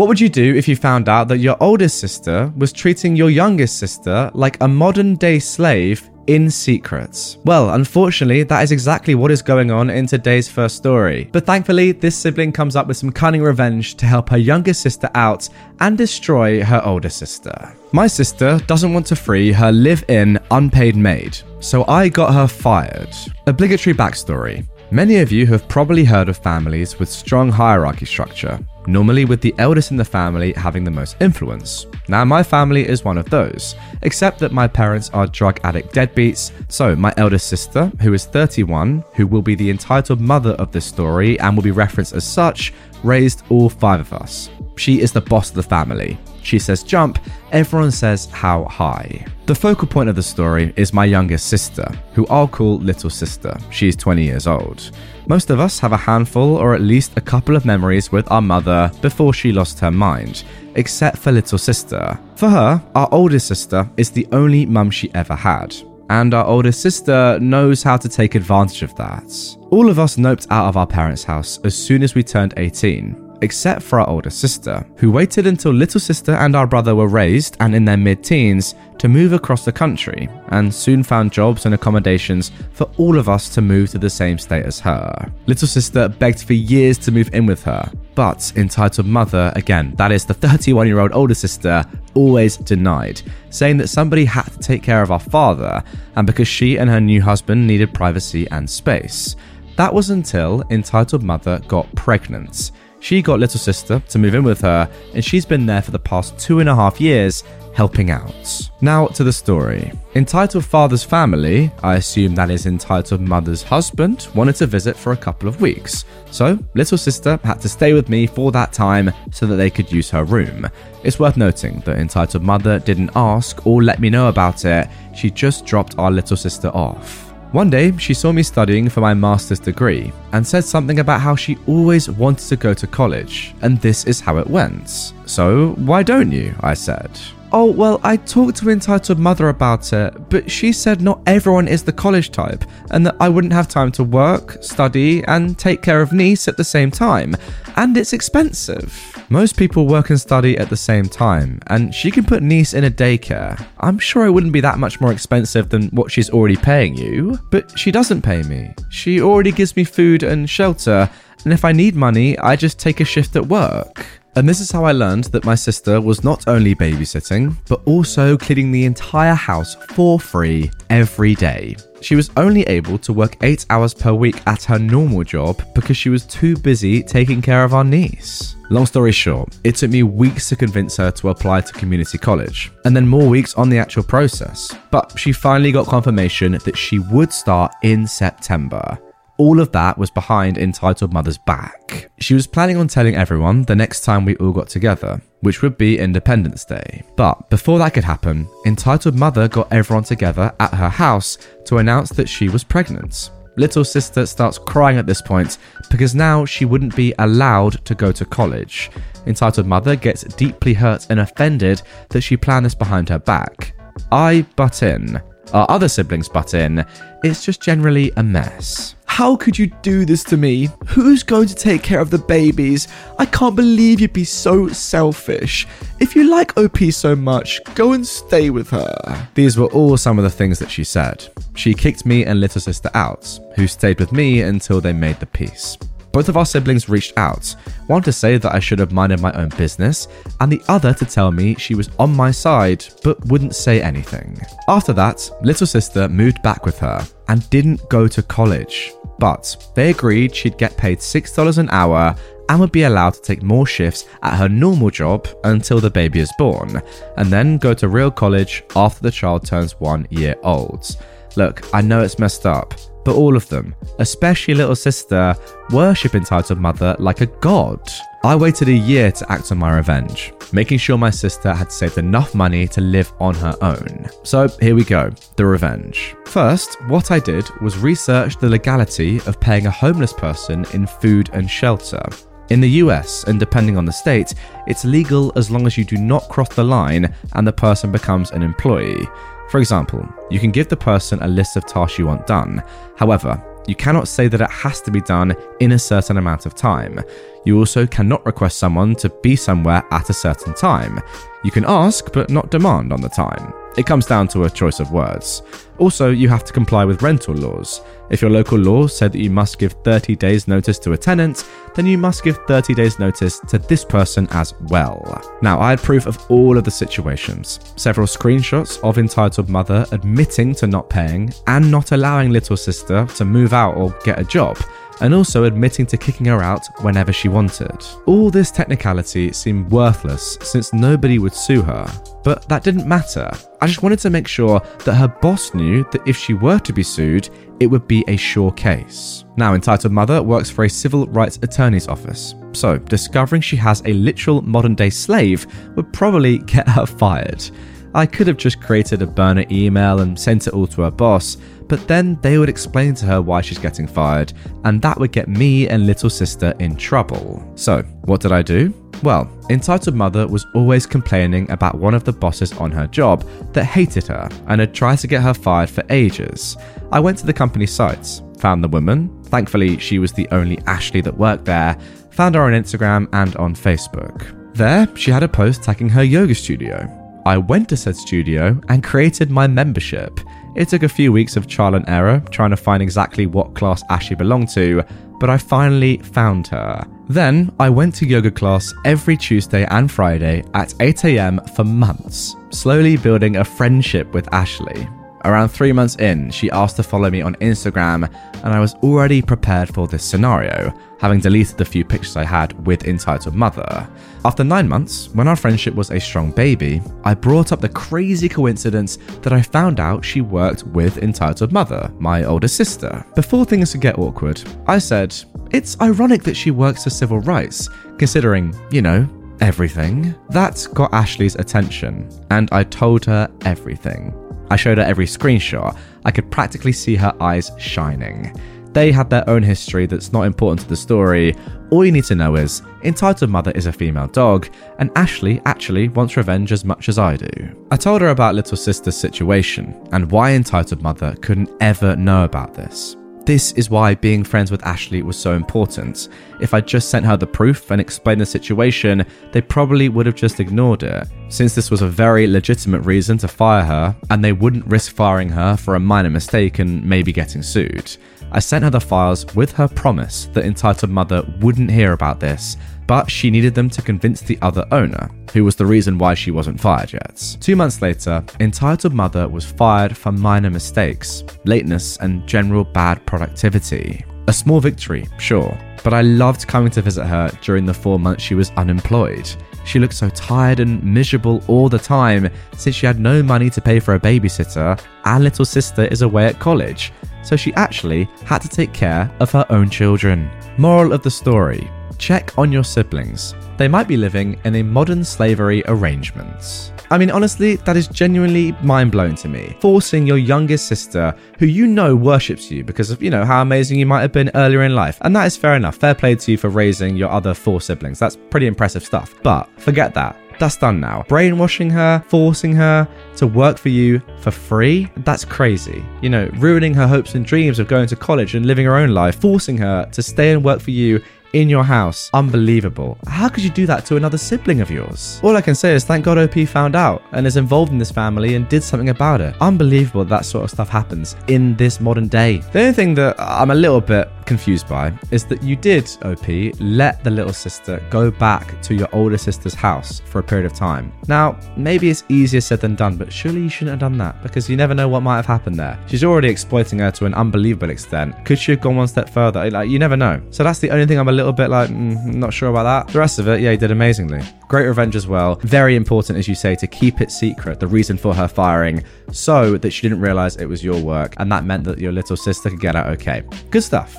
What would you do if you found out that your oldest sister was treating your youngest sister like a modern day slave in secret? Well, unfortunately, that is exactly what is going on in today's first story. But thankfully, this sibling comes up with some cunning revenge to help her younger sister out and destroy her older sister. My sister doesn't want to free her live in unpaid maid, so I got her fired. Obligatory backstory. Many of you have probably heard of families with strong hierarchy structure, normally with the eldest in the family having the most influence. Now, my family is one of those, except that my parents are drug addict deadbeats. So, my eldest sister, who is 31, who will be the entitled mother of this story and will be referenced as such, raised all five of us. She is the boss of the family. She says jump, everyone says how high. The focal point of the story is my youngest sister, who I'll call Little Sister. She's 20 years old. Most of us have a handful or at least a couple of memories with our mother before she lost her mind, except for Little Sister. For her, our oldest sister is the only mum she ever had. And our oldest sister knows how to take advantage of that. All of us noped out of our parents' house as soon as we turned 18, except for our older sister, who waited until little sister and our brother were raised and in their mid teens to move across the country, and soon found jobs and accommodations for all of us to move to the same state as her. Little sister begged for years to move in with her, but entitled mother, again, that is the 31 year old older sister, always denied, saying that somebody had to take care of our father, and because she and her new husband needed privacy and space. That was until entitled mother got pregnant. She got little sister to move in with her, and she's been there for the past two and a half years, helping out. Now to the story. Entitled Father's family, I assume that is Entitled Mother's husband, wanted to visit for a couple of weeks. So, little sister had to stay with me for that time so that they could use her room. It's worth noting that Entitled Mother didn't ask or let me know about it, she just dropped our little sister off. One day, she saw me studying for my master's degree and said something about how she always wanted to go to college, and this is how it went. So, why don't you? I said. Oh, well, I talked to Entitled Mother about it, but she said not everyone is the college type, and that I wouldn't have time to work, study, and take care of niece at the same time, and it's expensive. Most people work and study at the same time, and she can put niece in a daycare. I'm sure it wouldn't be that much more expensive than what she's already paying you, but she doesn't pay me. She already gives me food and shelter, and if I need money, I just take a shift at work. And this is how I learned that my sister was not only babysitting, but also cleaning the entire house for free every day. She was only able to work 8 hours per week at her normal job because she was too busy taking care of our niece. Long story short, it took me weeks to convince her to apply to community college, and then more weeks on the actual process. But she finally got confirmation that she would start in September. All of that was behind Entitled Mother's back. She was planning on telling everyone the next time we all got together, which would be Independence Day. But before that could happen, Entitled Mother got everyone together at her house to announce that she was pregnant. Little sister starts crying at this point because now she wouldn't be allowed to go to college. Entitled Mother gets deeply hurt and offended that she planned this behind her back. I butt in. Our other siblings butt in. It's just generally a mess. How could you do this to me? Who's going to take care of the babies? I can't believe you'd be so selfish. If you like OP so much, go and stay with her. These were all some of the things that she said. She kicked me and little sister out, who stayed with me until they made the peace. Both of our siblings reached out, one to say that I should have minded my own business, and the other to tell me she was on my side but wouldn't say anything. After that, little sister moved back with her and didn't go to college, but they agreed she'd get paid $6 an hour and would be allowed to take more shifts at her normal job until the baby is born, and then go to real college after the child turns one year old. Look, I know it's messed up, but all of them, especially little sister, worship entitled mother like a god. I waited a year to act on my revenge, making sure my sister had saved enough money to live on her own. So here we go the revenge. First, what I did was research the legality of paying a homeless person in food and shelter. In the US, and depending on the state, it's legal as long as you do not cross the line and the person becomes an employee. For example, you can give the person a list of tasks you want done. However, you cannot say that it has to be done in a certain amount of time. You also cannot request someone to be somewhere at a certain time. You can ask, but not demand on the time. It comes down to a choice of words. Also, you have to comply with rental laws. If your local law said that you must give 30 days' notice to a tenant, then you must give 30 days' notice to this person as well. Now, I had proof of all of the situations several screenshots of entitled mother admitting to not paying and not allowing little sister to move out or get a job and also admitting to kicking her out whenever she wanted. All this technicality seemed worthless since nobody would sue her, but that didn't matter. I just wanted to make sure that her boss knew that if she were to be sued, it would be a sure case. Now, Entitled Mother works for a civil rights attorney's office, so discovering she has a literal modern day slave would probably get her fired. I could have just created a burner email and sent it all to her boss, but then they would explain to her why she's getting fired, and that would get me and little sister in trouble. So, what did I do? Well, Entitled Mother was always complaining about one of the bosses on her job that hated her and had tried to get her fired for ages. I went to the company sites, found the woman. Thankfully, she was the only Ashley that worked there. Found her on Instagram and on Facebook. There, she had a post tagging her yoga studio. I went to said studio and created my membership. It took a few weeks of trial and error trying to find exactly what class Ashley belonged to, but I finally found her. Then I went to yoga class every Tuesday and Friday at 8am for months, slowly building a friendship with Ashley. Around three months in, she asked to follow me on Instagram, and I was already prepared for this scenario, having deleted the few pictures I had with Entitled Mother. After nine months, when our friendship was a strong baby, I brought up the crazy coincidence that I found out she worked with Entitled Mother, my older sister. Before things could get awkward, I said, It's ironic that she works for civil rights, considering, you know, everything. That got Ashley's attention, and I told her everything. I showed her every screenshot. I could practically see her eyes shining. They had their own history that's not important to the story. All you need to know is Entitled Mother is a female dog, and Ashley actually wants revenge as much as I do. I told her about Little Sister's situation and why Entitled Mother couldn't ever know about this. This is why being friends with Ashley was so important. If I just sent her the proof and explained the situation, they probably would have just ignored it, since this was a very legitimate reason to fire her, and they wouldn't risk firing her for a minor mistake and maybe getting sued. I sent her the files with her promise that Entitled Mother wouldn't hear about this, but she needed them to convince the other owner, who was the reason why she wasn't fired yet. Two months later, Entitled Mother was fired for minor mistakes, lateness, and general bad productivity. A small victory, sure, but I loved coming to visit her during the four months she was unemployed. She looked so tired and miserable all the time since she had no money to pay for a babysitter and little sister is away at college, so she actually had to take care of her own children. Moral of the story check on your siblings. They might be living in a modern slavery arrangement. I mean, honestly, that is genuinely mind blowing to me. Forcing your youngest sister, who you know worships you because of, you know, how amazing you might have been earlier in life. And that is fair enough. Fair play to you for raising your other four siblings. That's pretty impressive stuff. But forget that. That's done now. Brainwashing her, forcing her to work for you for free, that's crazy. You know, ruining her hopes and dreams of going to college and living her own life, forcing her to stay and work for you in your house. Unbelievable. How could you do that to another sibling of yours? All I can say is thank God OP found out and is involved in this family and did something about it. Unbelievable that sort of stuff happens in this modern day. The only thing that I'm a little bit confused by is that you did, OP, let the little sister go back to your older sister's house for a period of time. Now, maybe it's easier said than done, but surely you shouldn't have done that because you never know what might have happened there. She's already exploiting her to an unbelievable extent. Could she have gone one step further? Like, you never know. So that's the only thing I'm a little bit like, mm, not sure about that. The rest of it, yeah, he did amazingly. Great revenge as well. Very important, as you say, to keep it secret, the reason for her firing, so that she didn't realize it was your work, and that meant that your little sister could get out okay. Good stuff.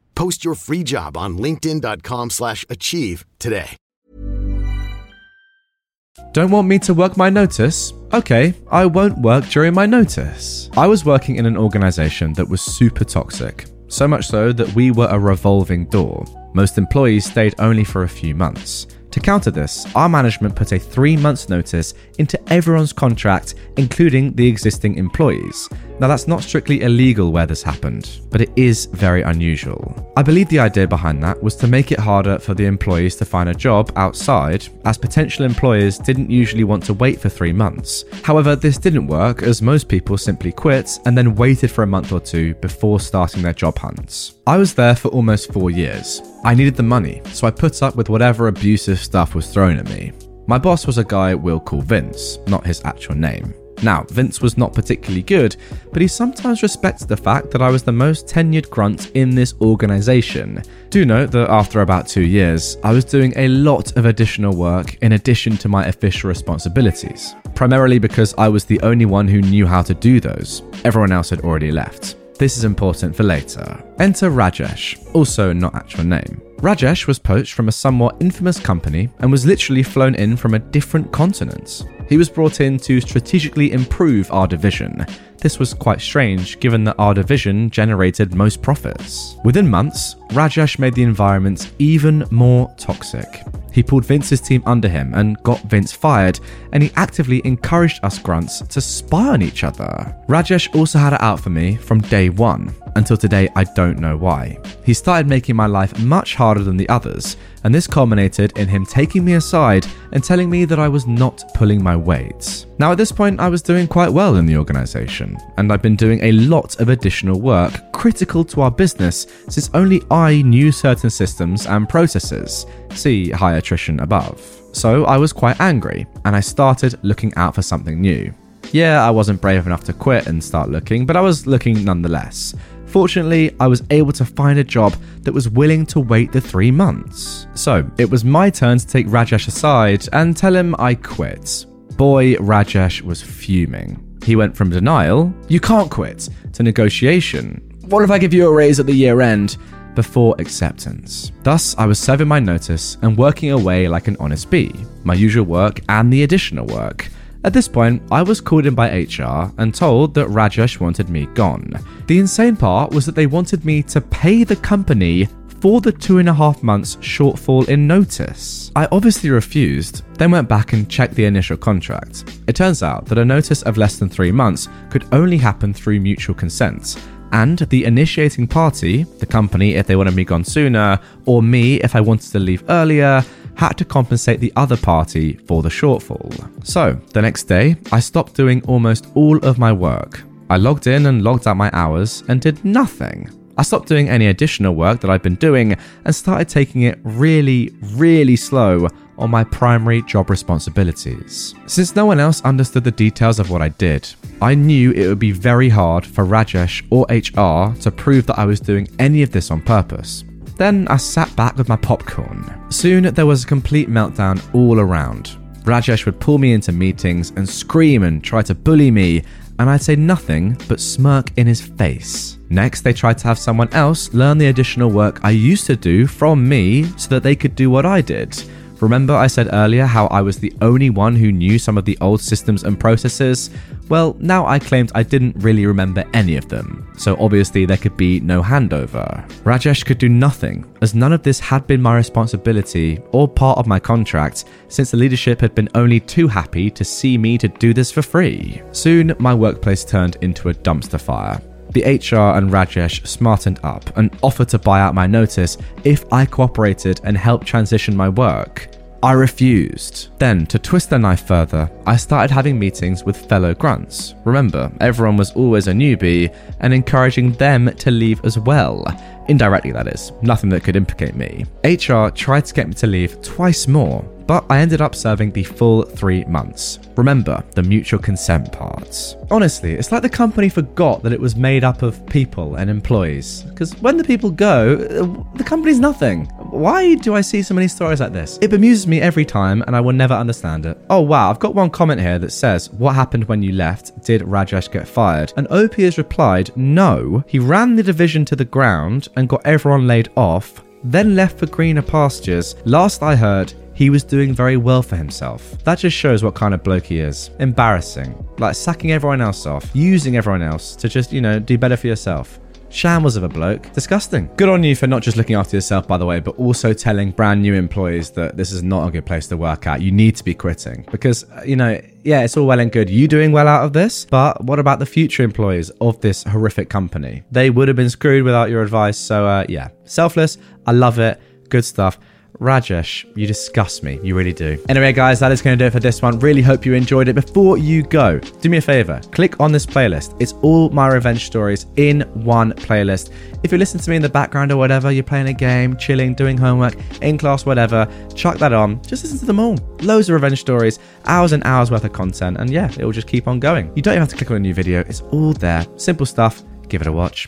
Post your free job on linkedin.com/achieve slash achieve today. Don't want me to work my notice? Okay, I won't work during my notice. I was working in an organization that was super toxic, so much so that we were a revolving door. Most employees stayed only for a few months. To counter this, our management put a three months notice into everyone's contract, including the existing employees. Now, that's not strictly illegal where this happened, but it is very unusual. I believe the idea behind that was to make it harder for the employees to find a job outside, as potential employers didn't usually want to wait for three months. However, this didn't work as most people simply quit and then waited for a month or two before starting their job hunts. I was there for almost four years. I needed the money, so I put up with whatever abusive stuff was thrown at me. My boss was a guy we'll call Vince, not his actual name. Now, Vince was not particularly good, but he sometimes respected the fact that I was the most tenured grunt in this organization. Do note that after about two years, I was doing a lot of additional work in addition to my official responsibilities, primarily because I was the only one who knew how to do those. Everyone else had already left. This is important for later. Enter Rajesh, also not actual name. Rajesh was poached from a somewhat infamous company and was literally flown in from a different continent. He was brought in to strategically improve our division. This was quite strange given that our division generated most profits. Within months, Rajesh made the environment even more toxic. He pulled Vince's team under him and got Vince fired, and he actively encouraged us grunts to spy on each other. Rajesh also had it out for me from day one. Until today, I don't know why. He started making my life much harder than the others, and this culminated in him taking me aside and telling me that I was not pulling my weight. Now, at this point, I was doing quite well in the organization, and I've been doing a lot of additional work critical to our business since only I knew certain systems and processes. See high attrition above. So I was quite angry, and I started looking out for something new. Yeah, I wasn't brave enough to quit and start looking, but I was looking nonetheless. Fortunately, I was able to find a job that was willing to wait the three months. So it was my turn to take Rajesh aside and tell him I quit. Boy, Rajesh was fuming. He went from denial, you can't quit, to negotiation. What if I give you a raise at the year end? Before acceptance. Thus, I was serving my notice and working away like an honest bee, my usual work and the additional work. At this point, I was called in by HR and told that Rajesh wanted me gone. The insane part was that they wanted me to pay the company for the two and a half months shortfall in notice. I obviously refused, then went back and checked the initial contract. It turns out that a notice of less than three months could only happen through mutual consent. And the initiating party, the company if they wanted me gone sooner, or me if I wanted to leave earlier, had to compensate the other party for the shortfall. So, the next day, I stopped doing almost all of my work. I logged in and logged out my hours and did nothing. I stopped doing any additional work that I'd been doing and started taking it really, really slow on my primary job responsibilities. Since no one else understood the details of what I did, I knew it would be very hard for Rajesh or HR to prove that I was doing any of this on purpose. Then I sat back with my popcorn. Soon there was a complete meltdown all around. Rajesh would pull me into meetings and scream and try to bully me, and I'd say nothing but smirk in his face. Next, they tried to have someone else learn the additional work I used to do from me so that they could do what I did. Remember, I said earlier how I was the only one who knew some of the old systems and processes? Well, now I claimed I didn't really remember any of them, so obviously there could be no handover. Rajesh could do nothing, as none of this had been my responsibility or part of my contract, since the leadership had been only too happy to see me to do this for free. Soon, my workplace turned into a dumpster fire. The HR and Rajesh smartened up and offered to buy out my notice if I cooperated and helped transition my work. I refused. Then, to twist the knife further, I started having meetings with fellow grunts. Remember, everyone was always a newbie and encouraging them to leave as well. Indirectly, that is. Nothing that could implicate me. HR tried to get me to leave twice more, but I ended up serving the full three months. Remember the mutual consent parts. Honestly, it's like the company forgot that it was made up of people and employees. Because when the people go, uh, the company's nothing. Why do I see so many stories like this? It bemuses me every time and I will never understand it. Oh wow, I've got one comment here that says, What happened when you left? Did Rajesh get fired? And OP has replied, No, he ran the division to the ground and got everyone laid off, then left for greener pastures. Last I heard, he was doing very well for himself. That just shows what kind of bloke he is. Embarrassing. Like sacking everyone else off, using everyone else to just, you know, do better for yourself. Shambles of a bloke. Disgusting. Good on you for not just looking after yourself, by the way, but also telling brand new employees that this is not a good place to work at. You need to be quitting. Because, uh, you know, yeah, it's all well and good you doing well out of this, but what about the future employees of this horrific company? They would have been screwed without your advice. So, uh, yeah, selfless. I love it. Good stuff. Rajesh, you disgust me. You really do. Anyway, guys, that is going to do it for this one. Really hope you enjoyed it. Before you go, do me a favor click on this playlist. It's all my revenge stories in one playlist. If you listen to me in the background or whatever, you're playing a game, chilling, doing homework, in class, whatever, chuck that on. Just listen to them all. Loads of revenge stories, hours and hours worth of content, and yeah, it will just keep on going. You don't even have to click on a new video, it's all there. Simple stuff. Give it a watch.